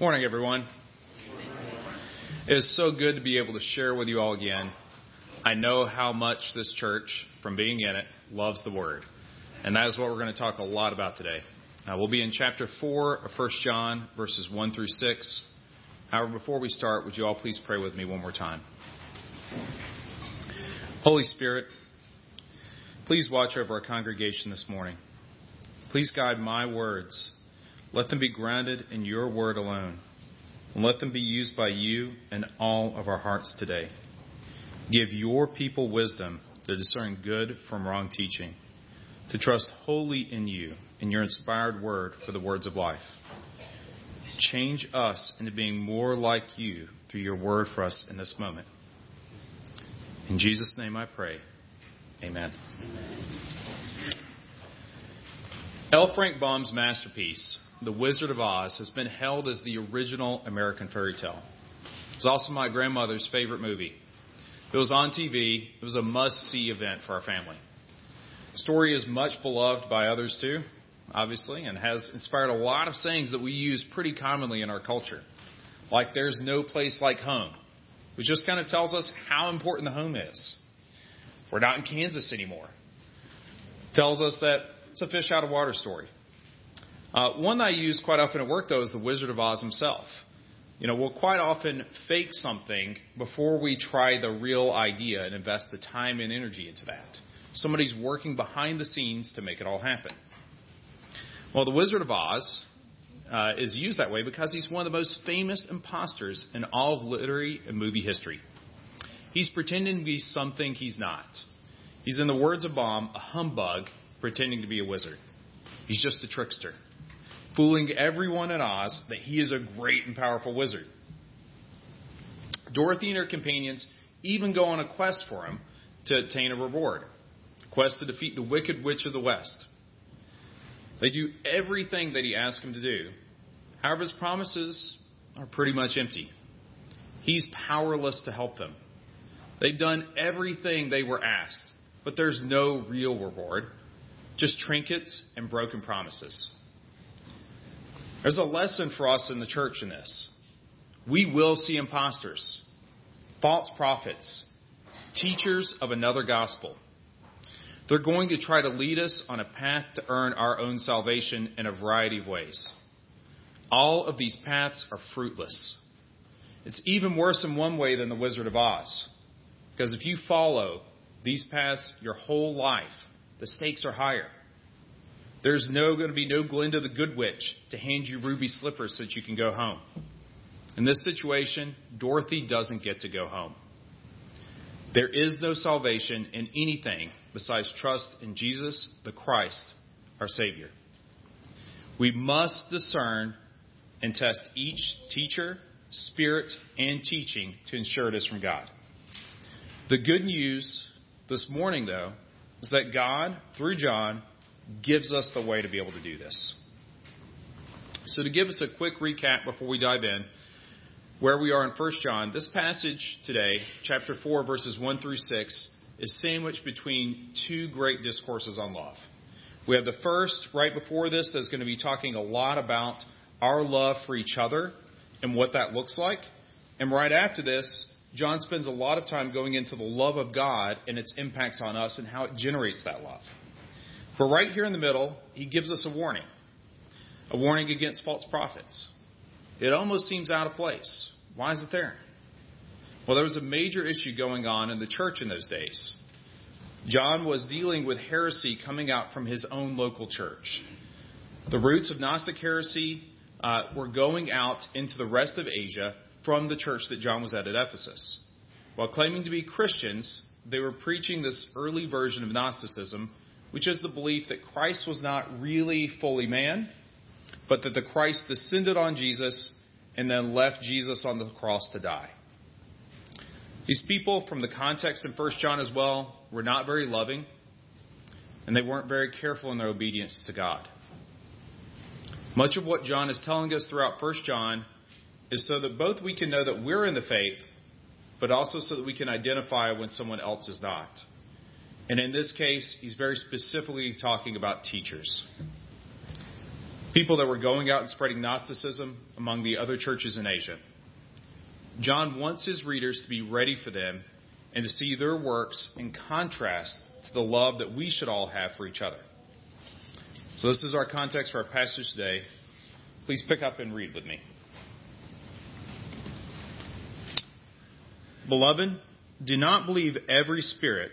Morning, everyone. It is so good to be able to share with you all again. I know how much this church, from being in it, loves the Word. And that is what we're going to talk a lot about today. Uh, we'll be in chapter 4 of 1 John, verses 1 through 6. However, before we start, would you all please pray with me one more time? Holy Spirit, please watch over our congregation this morning. Please guide my words let them be grounded in your word alone. And let them be used by you and all of our hearts today. Give your people wisdom to discern good from wrong teaching, to trust wholly in you and your inspired word for the words of life. Change us into being more like you through your word for us in this moment. In Jesus' name I pray. Amen. L. Frank Baum's masterpiece, the Wizard of Oz has been held as the original American fairy tale. It's also my grandmother's favorite movie. It was on TV, it was a must see event for our family. The story is much beloved by others too, obviously, and has inspired a lot of sayings that we use pretty commonly in our culture. Like, there's no place like home, which just kind of tells us how important the home is. We're not in Kansas anymore. Tells us that it's a fish out of water story. Uh, one I use quite often at work, though, is the Wizard of Oz himself. You know, we'll quite often fake something before we try the real idea and invest the time and energy into that. Somebody's working behind the scenes to make it all happen. Well, the Wizard of Oz uh, is used that way because he's one of the most famous imposters in all of literary and movie history. He's pretending to be something he's not. He's, in the words of Baum, a humbug pretending to be a wizard. He's just a trickster fooling everyone in Oz that he is a great and powerful wizard. Dorothy and her companions even go on a quest for him to obtain a reward, a quest to defeat the wicked witch of the West. They do everything that he asks them to do. However, his promises are pretty much empty. He's powerless to help them. They've done everything they were asked, but there's no real reward, just trinkets and broken promises. There's a lesson for us in the church in this. We will see imposters, false prophets, teachers of another gospel. They're going to try to lead us on a path to earn our own salvation in a variety of ways. All of these paths are fruitless. It's even worse in one way than the Wizard of Oz. Because if you follow these paths your whole life, the stakes are higher. There's no going to be no Glinda the Good Witch to hand you ruby slippers so that you can go home. In this situation, Dorothy doesn't get to go home. There is no salvation in anything besides trust in Jesus, the Christ, our Savior. We must discern and test each teacher, spirit, and teaching to ensure it is from God. The good news this morning, though, is that God, through John, gives us the way to be able to do this. So, to give us a quick recap before we dive in, where we are in 1 John, this passage today, chapter 4, verses 1 through 6, is sandwiched between two great discourses on love. We have the first, right before this, that's going to be talking a lot about our love for each other and what that looks like. And right after this, John spends a lot of time going into the love of God and its impacts on us and how it generates that love. But right here in the middle, he gives us a warning a warning against false prophets. It almost seems out of place. Why is it there? Well, there was a major issue going on in the church in those days. John was dealing with heresy coming out from his own local church. The roots of Gnostic heresy uh, were going out into the rest of Asia from the church that John was at at Ephesus. While claiming to be Christians, they were preaching this early version of Gnosticism which is the belief that Christ was not really fully man, but that the Christ descended on Jesus and then left Jesus on the cross to die. These people, from the context in 1 John as well, were not very loving, and they weren't very careful in their obedience to God. Much of what John is telling us throughout 1 John is so that both we can know that we're in the faith, but also so that we can identify when someone else is not. And in this case, he's very specifically talking about teachers. people that were going out and spreading Gnosticism among the other churches in Asia. John wants his readers to be ready for them and to see their works in contrast to the love that we should all have for each other. So, this is our context for our passage today. Please pick up and read with me. Beloved, do not believe every spirit,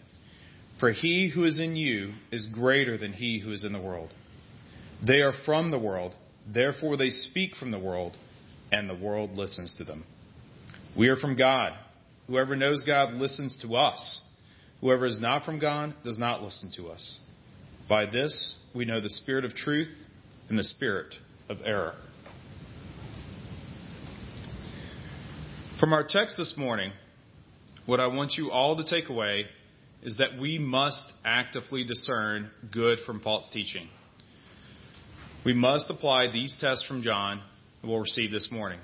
For he who is in you is greater than he who is in the world. They are from the world, therefore they speak from the world, and the world listens to them. We are from God. Whoever knows God listens to us. Whoever is not from God does not listen to us. By this we know the spirit of truth and the spirit of error. From our text this morning, what I want you all to take away is that we must actively discern good from false teaching. We must apply these tests from John that we'll receive this morning.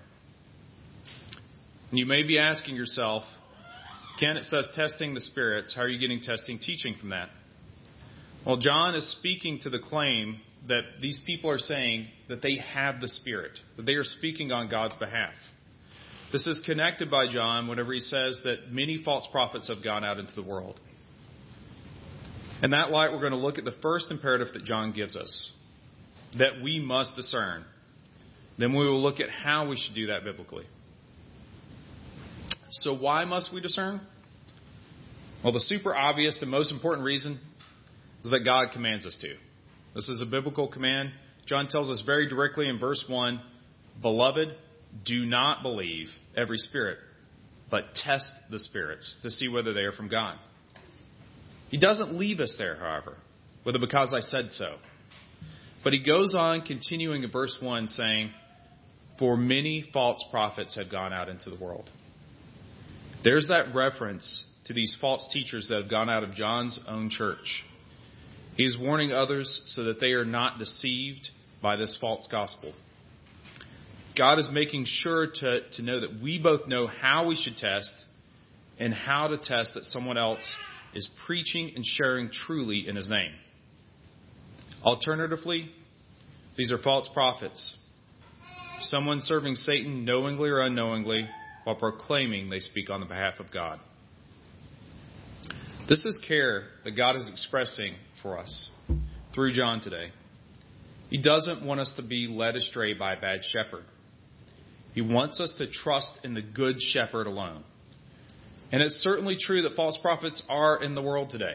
And you may be asking yourself, Ken, it says testing the spirits. How are you getting testing teaching from that? Well, John is speaking to the claim that these people are saying that they have the Spirit, that they are speaking on God's behalf. This is connected by John whenever he says that many false prophets have gone out into the world. In that light, we're going to look at the first imperative that John gives us that we must discern. Then we will look at how we should do that biblically. So, why must we discern? Well, the super obvious and most important reason is that God commands us to. This is a biblical command. John tells us very directly in verse 1 Beloved, do not believe every spirit, but test the spirits to see whether they are from God. He doesn't leave us there, however, with a because I said so. But he goes on, continuing in verse 1, saying, For many false prophets have gone out into the world. There's that reference to these false teachers that have gone out of John's own church. He is warning others so that they are not deceived by this false gospel. God is making sure to, to know that we both know how we should test and how to test that someone else is preaching and sharing truly in his name. Alternatively, these are false prophets. Someone serving Satan knowingly or unknowingly while proclaiming they speak on the behalf of God. This is care that God is expressing for us through John today. He doesn't want us to be led astray by a bad shepherd. He wants us to trust in the good shepherd alone. And it's certainly true that false prophets are in the world today.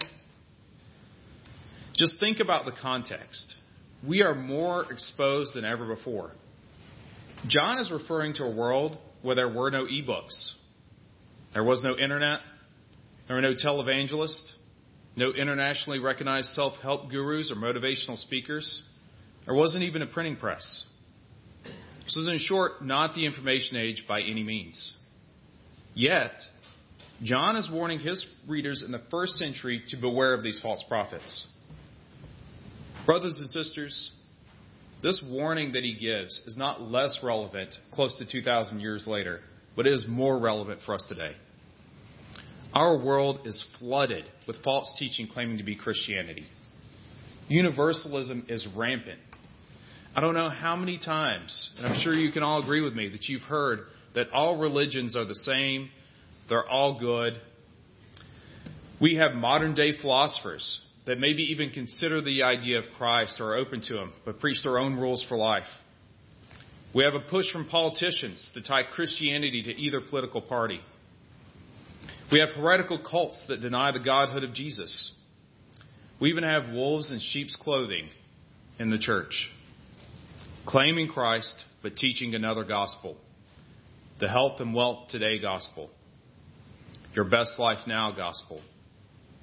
Just think about the context. We are more exposed than ever before. John is referring to a world where there were no e-books. There was no internet. There were no televangelists, no internationally recognized self-help gurus or motivational speakers. There wasn't even a printing press. This is, in short, not the information age by any means. Yet, John is warning his readers in the first century to beware of these false prophets. Brothers and sisters, this warning that he gives is not less relevant close to 2,000 years later, but it is more relevant for us today. Our world is flooded with false teaching claiming to be Christianity. Universalism is rampant. I don't know how many times, and I'm sure you can all agree with me, that you've heard that all religions are the same, they're all good. We have modern day philosophers that maybe even consider the idea of Christ or are open to him, but preach their own rules for life. We have a push from politicians to tie Christianity to either political party. We have heretical cults that deny the godhood of Jesus. We even have wolves in sheep's clothing in the church, claiming Christ but teaching another gospel, the health and wealth today gospel, your best life now gospel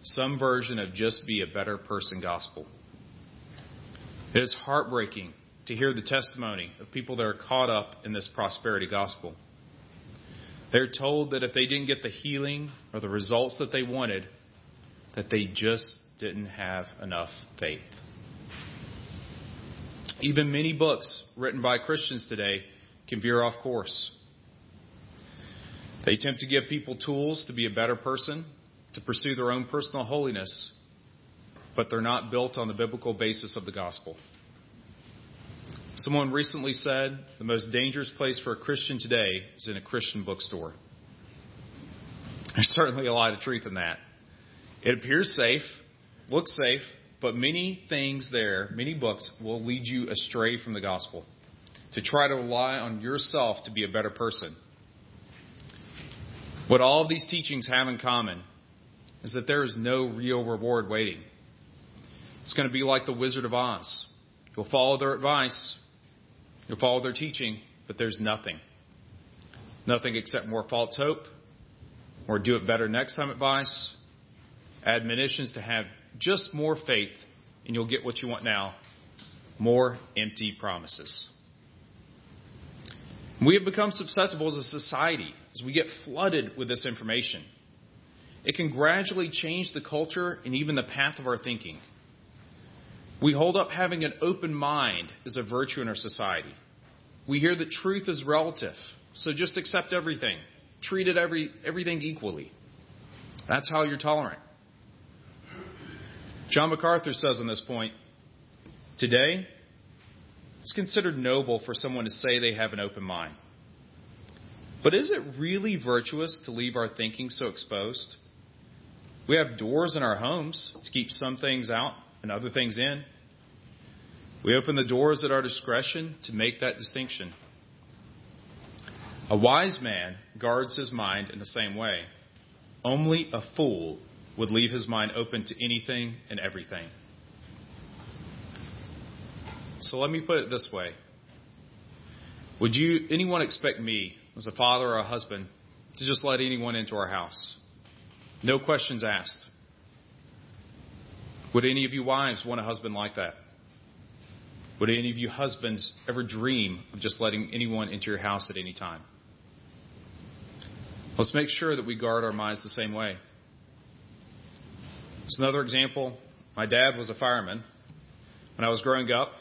some version of just be a better person gospel. It is heartbreaking to hear the testimony of people that are caught up in this prosperity gospel. They're told that if they didn't get the healing or the results that they wanted, that they just didn't have enough faith. Even many books written by Christians today can veer off course. They attempt to give people tools to be a better person, to pursue their own personal holiness, but they're not built on the biblical basis of the gospel. Someone recently said the most dangerous place for a Christian today is in a Christian bookstore. There's certainly a lot of truth in that. It appears safe, looks safe, but many things there, many books, will lead you astray from the gospel. To try to rely on yourself to be a better person. What all of these teachings have in common is that there is no real reward waiting. It's going to be like the Wizard of Oz. You'll follow their advice, You'll follow their teaching, but there's nothing. Nothing except more false hope, more do it better next time advice, admonitions to have just more faith, and you'll get what you want now more empty promises. We have become susceptible as a society as we get flooded with this information. It can gradually change the culture and even the path of our thinking. We hold up having an open mind as a virtue in our society. We hear that truth is relative, so just accept everything. Treat it every, everything equally. That's how you're tolerant. John MacArthur says on this point today, it's considered noble for someone to say they have an open mind. But is it really virtuous to leave our thinking so exposed? We have doors in our homes to keep some things out and other things in. We open the doors at our discretion to make that distinction. A wise man guards his mind in the same way. Only a fool would leave his mind open to anything and everything. So let me put it this way. Would you anyone expect me as a father or a husband to just let anyone into our house? No questions asked. Would any of you wives want a husband like that? Would any of you husbands ever dream of just letting anyone into your house at any time? Let's make sure that we guard our minds the same way. It's another example. My dad was a fireman. When I was growing up,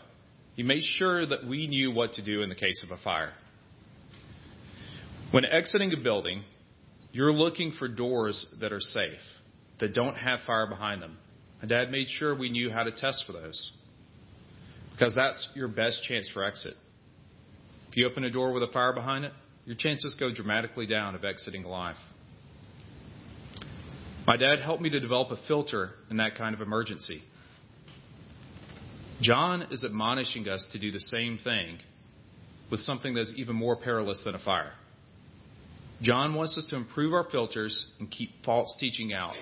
he made sure that we knew what to do in the case of a fire. When exiting a building, you're looking for doors that are safe, that don't have fire behind them. My dad made sure we knew how to test for those because that's your best chance for exit. If you open a door with a fire behind it, your chances go dramatically down of exiting alive. My dad helped me to develop a filter in that kind of emergency. John is admonishing us to do the same thing with something that's even more perilous than a fire. John wants us to improve our filters and keep false teaching out,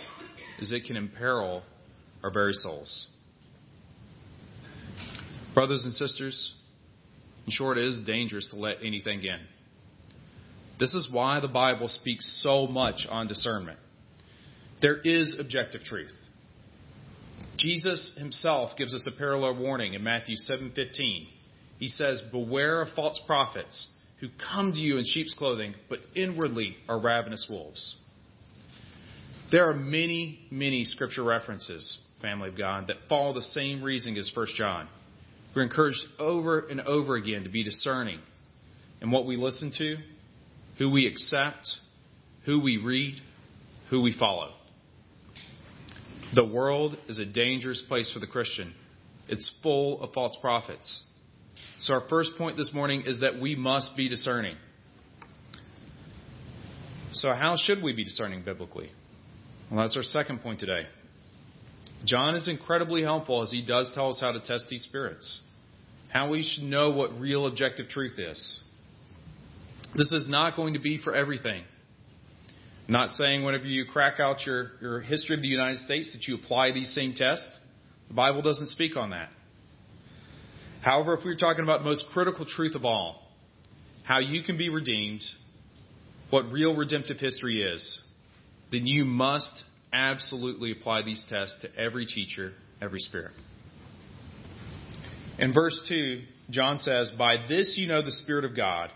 as it can imperil our very souls. Brothers and sisters, in short, it is dangerous to let anything in. This is why the Bible speaks so much on discernment. There is objective truth. Jesus himself gives us a parallel warning in Matthew 7:15. He says, "Beware of false prophets who come to you in sheep's clothing, but inwardly are ravenous wolves." There are many, many scripture references, family of God, that follow the same reasoning as 1 John. We're encouraged over and over again to be discerning in what we listen to, who we accept, who we read, who we follow. The world is a dangerous place for the Christian. It's full of false prophets. So, our first point this morning is that we must be discerning. So, how should we be discerning biblically? Well, that's our second point today. John is incredibly helpful as he does tell us how to test these spirits, how we should know what real objective truth is. This is not going to be for everything. Not saying whenever you crack out your, your history of the United States that you apply these same tests. The Bible doesn't speak on that. However, if we're talking about the most critical truth of all, how you can be redeemed, what real redemptive history is, then you must absolutely apply these tests to every teacher, every spirit. In verse 2, John says, By this you know the Spirit of God.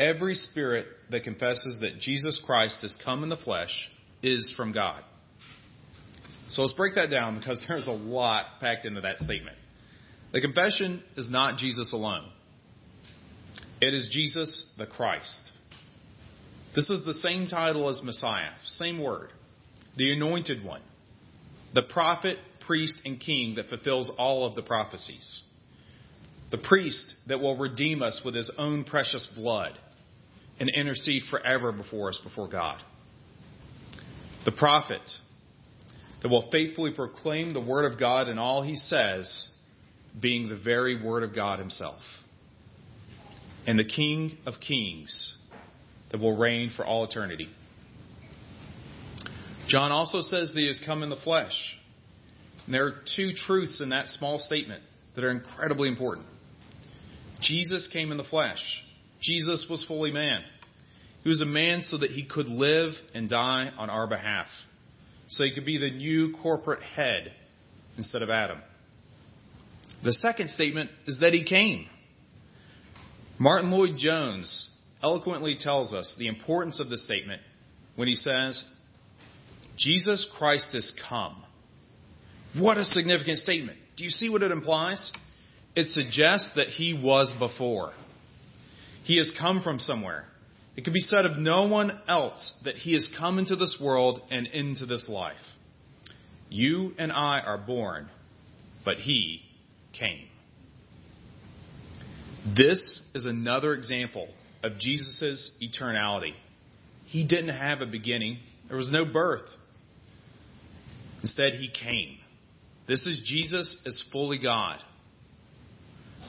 Every spirit that confesses that Jesus Christ has come in the flesh is from God. So let's break that down because there's a lot packed into that statement. The confession is not Jesus alone. It is Jesus the Christ. This is the same title as Messiah, same word. The anointed one. The prophet, priest, and king that fulfills all of the prophecies. The priest that will redeem us with his own precious blood and intercede forever before us before God. The prophet that will faithfully proclaim the word of God and all he says being the very word of God himself. And the King of Kings that will reign for all eternity. John also says that he has come in the flesh. And there are two truths in that small statement that are incredibly important. Jesus came in the flesh. Jesus was fully man. He was a man so that he could live and die on our behalf. So he could be the new corporate head instead of Adam. The second statement is that he came. Martyn Lloyd-Jones eloquently tells us the importance of this statement when he says, Jesus Christ has come. What a significant statement. Do you see what it implies? It suggests that he was before. He has come from somewhere. It could be said of no one else that he has come into this world and into this life. You and I are born, but he came. This is another example of Jesus' eternality. He didn't have a beginning, there was no birth. Instead, he came. This is Jesus as fully God.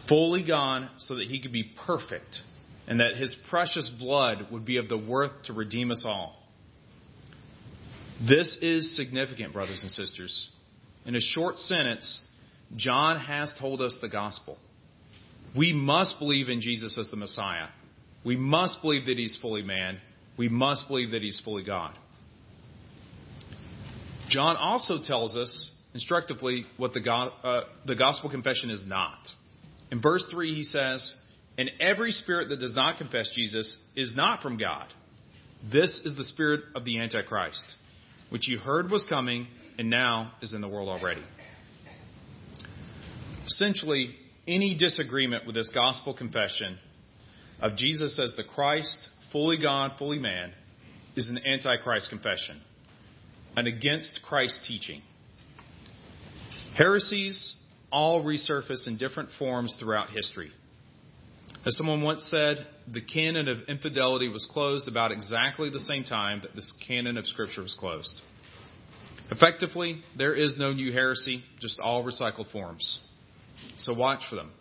Fully God so that he could be perfect and that his precious blood would be of the worth to redeem us all. This is significant, brothers and sisters. In a short sentence, John has told us the gospel. We must believe in Jesus as the Messiah. We must believe that he's fully man. We must believe that he's fully God. John also tells us instructively what the, uh, the gospel confession is not. In verse 3, he says, And every spirit that does not confess Jesus is not from God. This is the spirit of the Antichrist, which you heard was coming and now is in the world already. Essentially, any disagreement with this gospel confession of Jesus as the Christ, fully God, fully man, is an antichrist confession, an against Christ teaching. Heresies all resurface in different forms throughout history. As someone once said, the canon of infidelity was closed about exactly the same time that this canon of Scripture was closed. Effectively, there is no new heresy, just all recycled forms. So watch for them.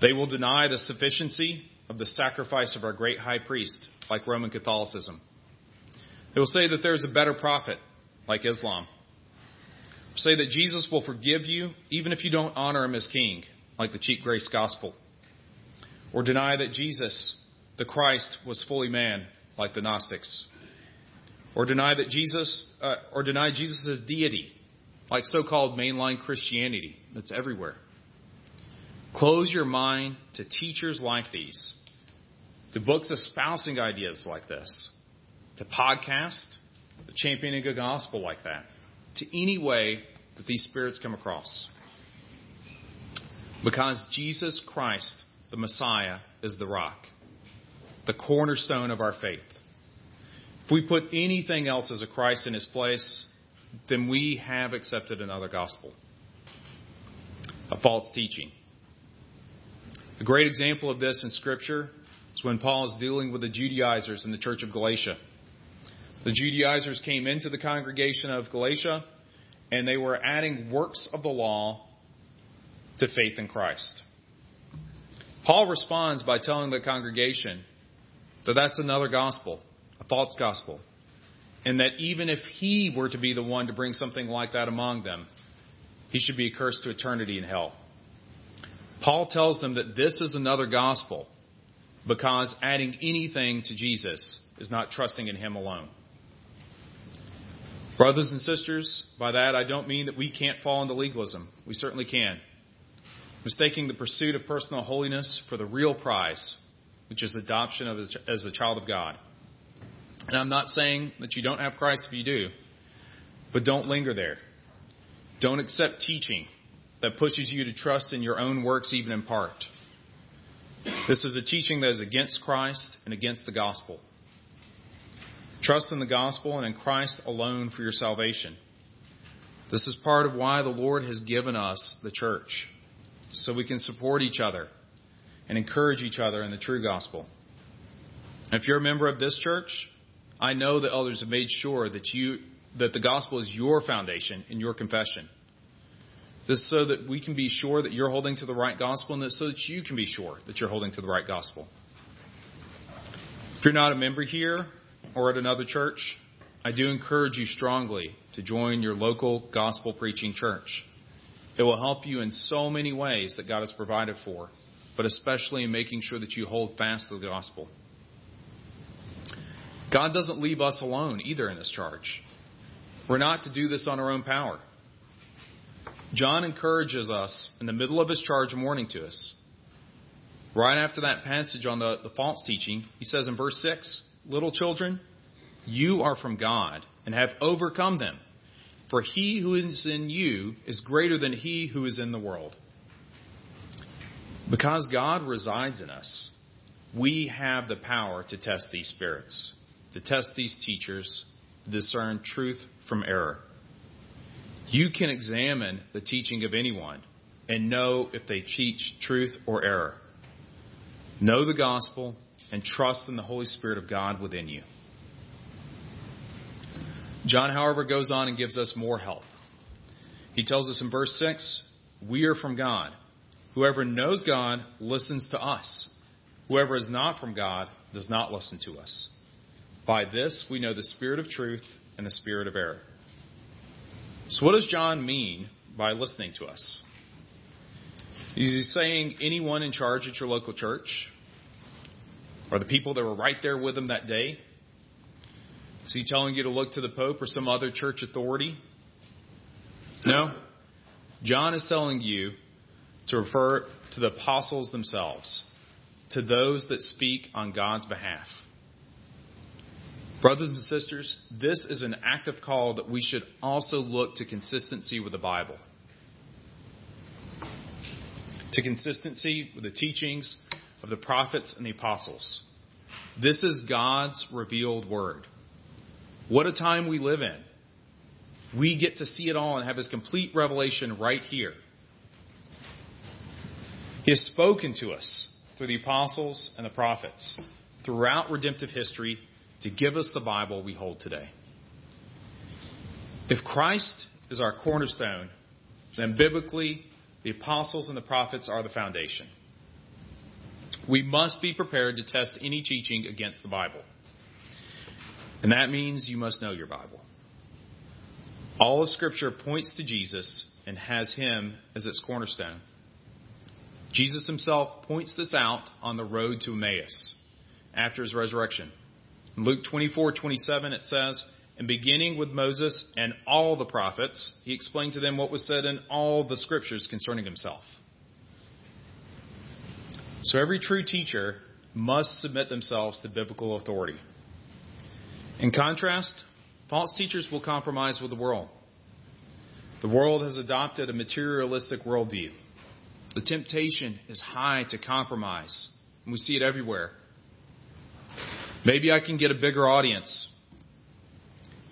They will deny the sufficiency of the sacrifice of our great high priest, like Roman Catholicism. They will say that there's a better prophet, like Islam. Say that Jesus will forgive you even if you don't honor him as king, like the cheap grace gospel. Or deny that Jesus, the Christ, was fully man, like the Gnostics. Or deny that Jesus, uh, or deny Jesus' deity, like so-called mainline Christianity that's everywhere. Close your mind to teachers like these, to books espousing ideas like this, to podcasts, to championing a gospel like that to any way that these spirits come across. Because Jesus Christ, the Messiah, is the rock, the cornerstone of our faith. If we put anything else as a Christ in his place, then we have accepted another gospel, a false teaching. A great example of this in Scripture is when Paul is dealing with the Judaizers in the church of Galatia. The Judaizers came into the congregation of Galatia and they were adding works of the law to faith in Christ. Paul responds by telling the congregation that that's another gospel, a false gospel, and that even if he were to be the one to bring something like that among them, he should be accursed to eternity in hell. Paul tells them that this is another gospel because adding anything to Jesus is not trusting in him alone. Brothers and sisters, by that I don't mean that we can't fall into legalism. We certainly can. Mistaking the pursuit of personal holiness for the real prize, which is adoption of as a child of God. And I'm not saying that you don't have Christ if you do, but don't linger there. Don't accept teaching that pushes you to trust in your own works, even in part. This is a teaching that is against Christ and against the gospel. Trust in the gospel and in Christ alone for your salvation. This is part of why the Lord has given us the church, so we can support each other and encourage each other in the true gospel. If you're a member of this church, I know that others have made sure that you that the gospel is your foundation in your confession. This is so that we can be sure that you're holding to the right gospel and that so that you can be sure that you're holding to the right gospel. If you're not a member here or at another church, I do encourage you strongly to join your local gospel preaching church. It will help you in so many ways that God has provided for, but especially in making sure that you hold fast to the gospel. God doesn't leave us alone either in this charge. We're not to do this on our own power. John encourages us in the middle of his charge warning to us. Right after that passage on the, the false teaching, he says in verse 6 Little children, you are from God and have overcome them. For he who is in you is greater than he who is in the world. Because God resides in us, we have the power to test these spirits, to test these teachers, to discern truth from error. You can examine the teaching of anyone and know if they teach truth or error. Know the gospel and trust in the Holy Spirit of God within you. John, however, goes on and gives us more help. He tells us in verse 6 We are from God. Whoever knows God listens to us. Whoever is not from God does not listen to us. By this we know the spirit of truth and the spirit of error. So, what does John mean by listening to us? Is he saying anyone in charge at your local church? Or the people that were right there with him that day? Is he telling you to look to the Pope or some other church authority? No. John is telling you to refer to the apostles themselves, to those that speak on God's behalf. Brothers and sisters, this is an active call that we should also look to consistency with the Bible. To consistency with the teachings of the prophets and the apostles. This is God's revealed word. What a time we live in. We get to see it all and have His complete revelation right here. He has spoken to us through the apostles and the prophets throughout redemptive history to give us the Bible we hold today. If Christ is our cornerstone, then biblically, the apostles and the prophets are the foundation. We must be prepared to test any teaching against the Bible. And that means you must know your Bible. All of Scripture points to Jesus and has Him as its cornerstone. Jesus Himself points this out on the road to Emmaus after His resurrection. In Luke 24:27 it says, "And beginning with Moses and all the prophets, he explained to them what was said in all the scriptures concerning himself." So every true teacher must submit themselves to biblical authority. In contrast, false teachers will compromise with the world. The world has adopted a materialistic worldview. The temptation is high to compromise, and we see it everywhere. Maybe I can get a bigger audience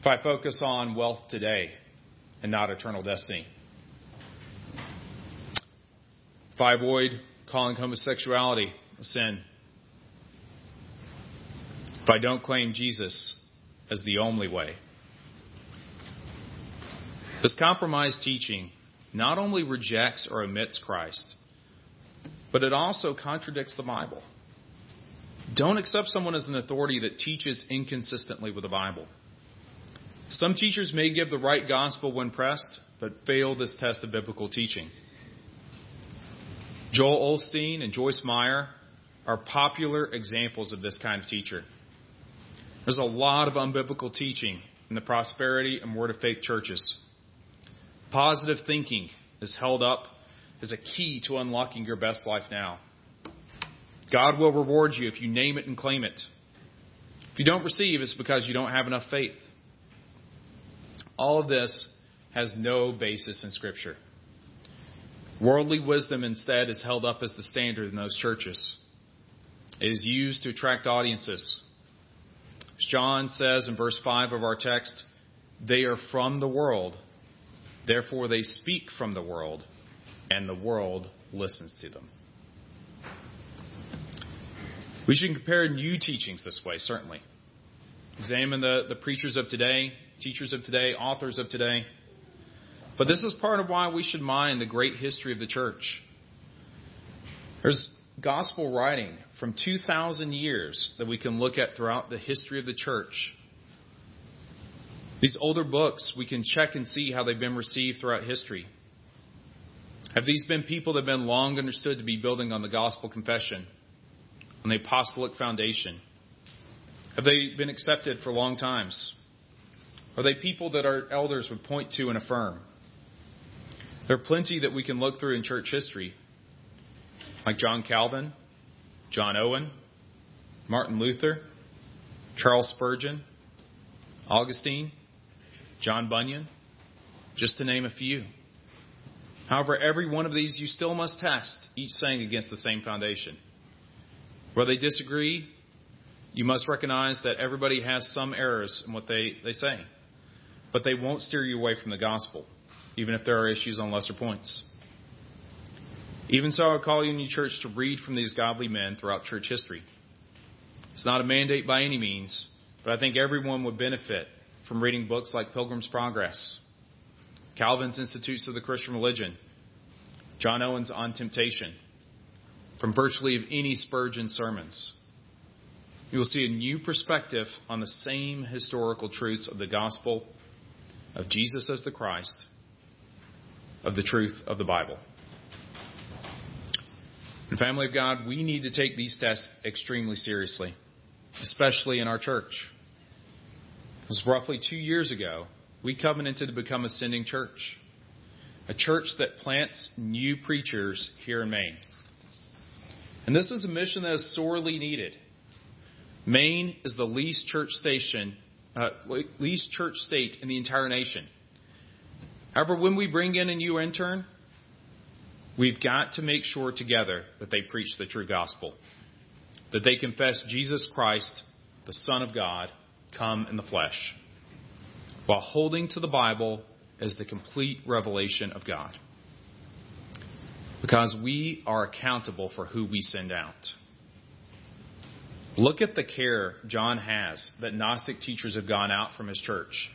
if I focus on wealth today and not eternal destiny. If I avoid calling homosexuality a sin. If I don't claim Jesus as the only way. This compromised teaching not only rejects or omits Christ, but it also contradicts the Bible. Don't accept someone as an authority that teaches inconsistently with the Bible. Some teachers may give the right gospel when pressed, but fail this test of biblical teaching. Joel Osteen and Joyce Meyer are popular examples of this kind of teacher. There's a lot of unbiblical teaching in the prosperity and word of faith churches. Positive thinking is held up as a key to unlocking your best life now. God will reward you if you name it and claim it. If you don't receive, it's because you don't have enough faith. All of this has no basis in Scripture. Worldly wisdom instead is held up as the standard in those churches. It is used to attract audiences. As John says in verse 5 of our text, they are from the world, therefore they speak from the world, and the world listens to them. We should compare new teachings this way, certainly. Examine the, the preachers of today, teachers of today, authors of today. But this is part of why we should mind the great history of the church. There's gospel writing from 2,000 years that we can look at throughout the history of the church. These older books, we can check and see how they've been received throughout history. Have these been people that have been long understood to be building on the gospel confession, on the apostolic foundation? Have they been accepted for long times? Are they people that our elders would point to and affirm? There are plenty that we can look through in church history, like John Calvin, John Owen, Martin Luther, Charles Spurgeon, Augustine, John Bunyan, just to name a few. However, every one of these you still must test, each saying against the same foundation. Where they disagree, you must recognize that everybody has some errors in what they, they say. But they won't steer you away from the gospel, even if there are issues on lesser points. Even so, I call you your church to read from these godly men throughout church history. It's not a mandate by any means, but I think everyone would benefit from reading books like Pilgrim's Progress, Calvin's Institutes of the Christian Religion, John Owen's On Temptation, from virtually any Spurgeon sermons. You will see a new perspective on the same historical truths of the gospel, of Jesus as the Christ, of the truth of the Bible. And family of God, we need to take these tests extremely seriously, especially in our church. Because roughly two years ago, we covenanted to become a sending Church, a church that plants new preachers here in Maine. And this is a mission that is sorely needed. Maine is the least church station, uh, least church state in the entire nation. However, when we bring in a new intern, We've got to make sure together that they preach the true gospel, that they confess Jesus Christ, the Son of God, come in the flesh, while holding to the Bible as the complete revelation of God. Because we are accountable for who we send out. Look at the care John has that Gnostic teachers have gone out from his church.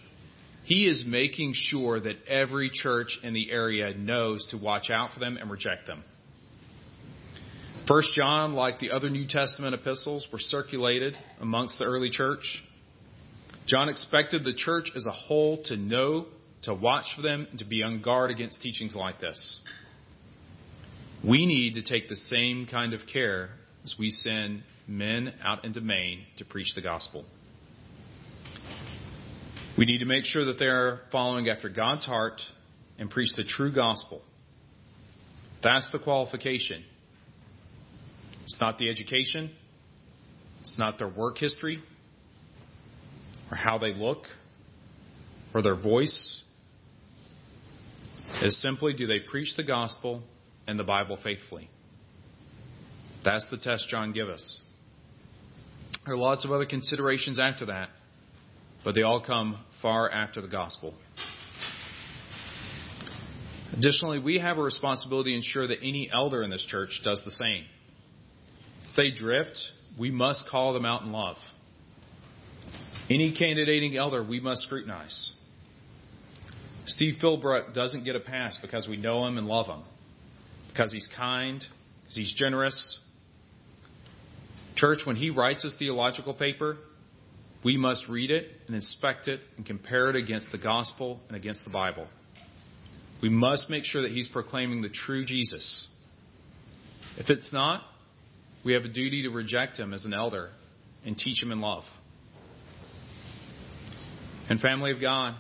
He is making sure that every church in the area knows to watch out for them and reject them. First John, like the other New Testament epistles, were circulated amongst the early church. John expected the church as a whole to know, to watch for them, and to be on guard against teachings like this. We need to take the same kind of care as we send men out into Maine to preach the gospel. We need to make sure that they're following after God's heart and preach the true gospel. That's the qualification. It's not the education. It's not their work history or how they look or their voice. It's simply do they preach the gospel and the Bible faithfully? That's the test John gives us. There are lots of other considerations after that but they all come far after the gospel. Additionally, we have a responsibility to ensure that any elder in this church does the same. If they drift, we must call them out in love. Any candidating elder, we must scrutinize. Steve Philbrook doesn't get a pass because we know him and love him, because he's kind, because he's generous. Church, when he writes his theological paper, we must read it and inspect it and compare it against the gospel and against the Bible. We must make sure that he's proclaiming the true Jesus. If it's not, we have a duty to reject him as an elder and teach him in love. And, family of God,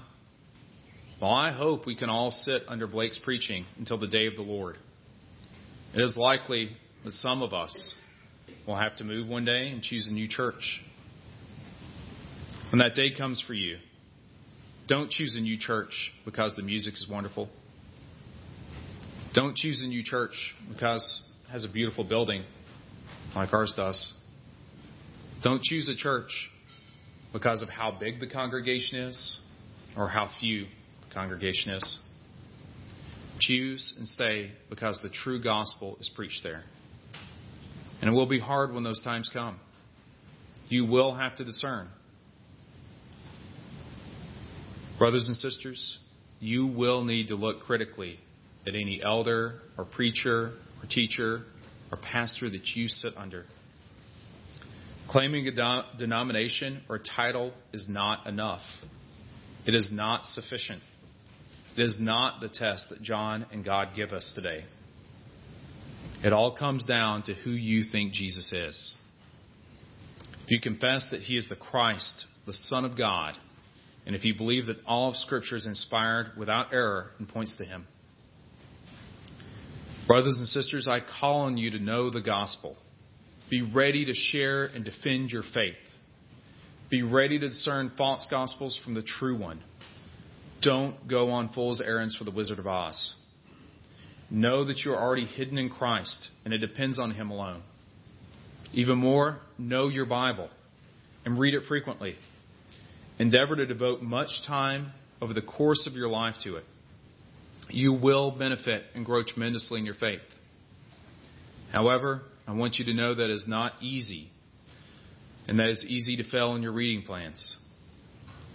well, I hope we can all sit under Blake's preaching until the day of the Lord, It is likely that some of us will have to move one day and choose a new church. When that day comes for you, don't choose a new church because the music is wonderful. Don't choose a new church because it has a beautiful building like ours does. Don't choose a church because of how big the congregation is or how few the congregation is. Choose and stay because the true gospel is preached there. And it will be hard when those times come. You will have to discern. Brothers and sisters, you will need to look critically at any elder or preacher or teacher or pastor that you sit under. Claiming a denomination or title is not enough. It is not sufficient. It is not the test that John and God give us today. It all comes down to who you think Jesus is. If you confess that he is the Christ, the Son of God, and if you believe that all of Scripture is inspired without error and points to him, brothers and sisters, I call on you to know the gospel. Be ready to share and defend your faith. Be ready to discern false gospels from the true one. Don't go on fool's errands for the Wizard of Oz. Know that you are already hidden in Christ, and it depends on Him alone. Even more, know your Bible and read it frequently. Endeavor to devote much time over the course of your life to it. You will benefit and grow tremendously in your faith. However, I want you to know that is not easy, and that it's easy to fail in your reading plans.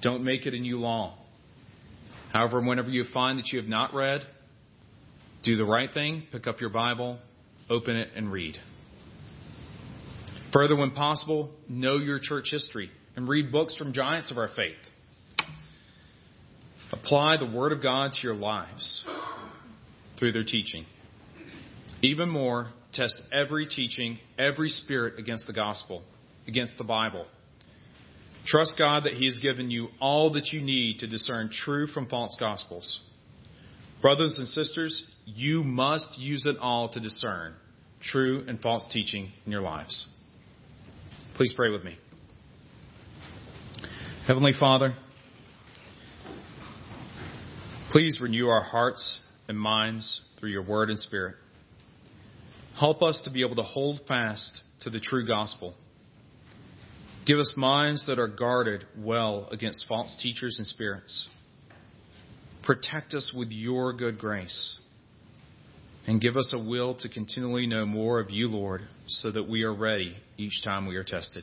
Don't make it a new law. However, whenever you find that you have not read, do the right thing, pick up your Bible, open it, and read. Further, when possible, know your church history and read books from giants of our faith. Apply the Word of God to your lives through their teaching. Even more, test every teaching, every spirit against the gospel, against the Bible. Trust God that He has given you all that you need to discern true from false gospels. Brothers and sisters, you must use it all to discern true and false teaching in your lives. Please pray with me. Heavenly Father, please renew our hearts and minds through your word and spirit. Help us to be able to hold fast to the true gospel. Give us minds that are guarded well against false teachers and spirits. Protect us with your good grace. And give us a will to continually know more of you, Lord, so that we are ready each time we are tested.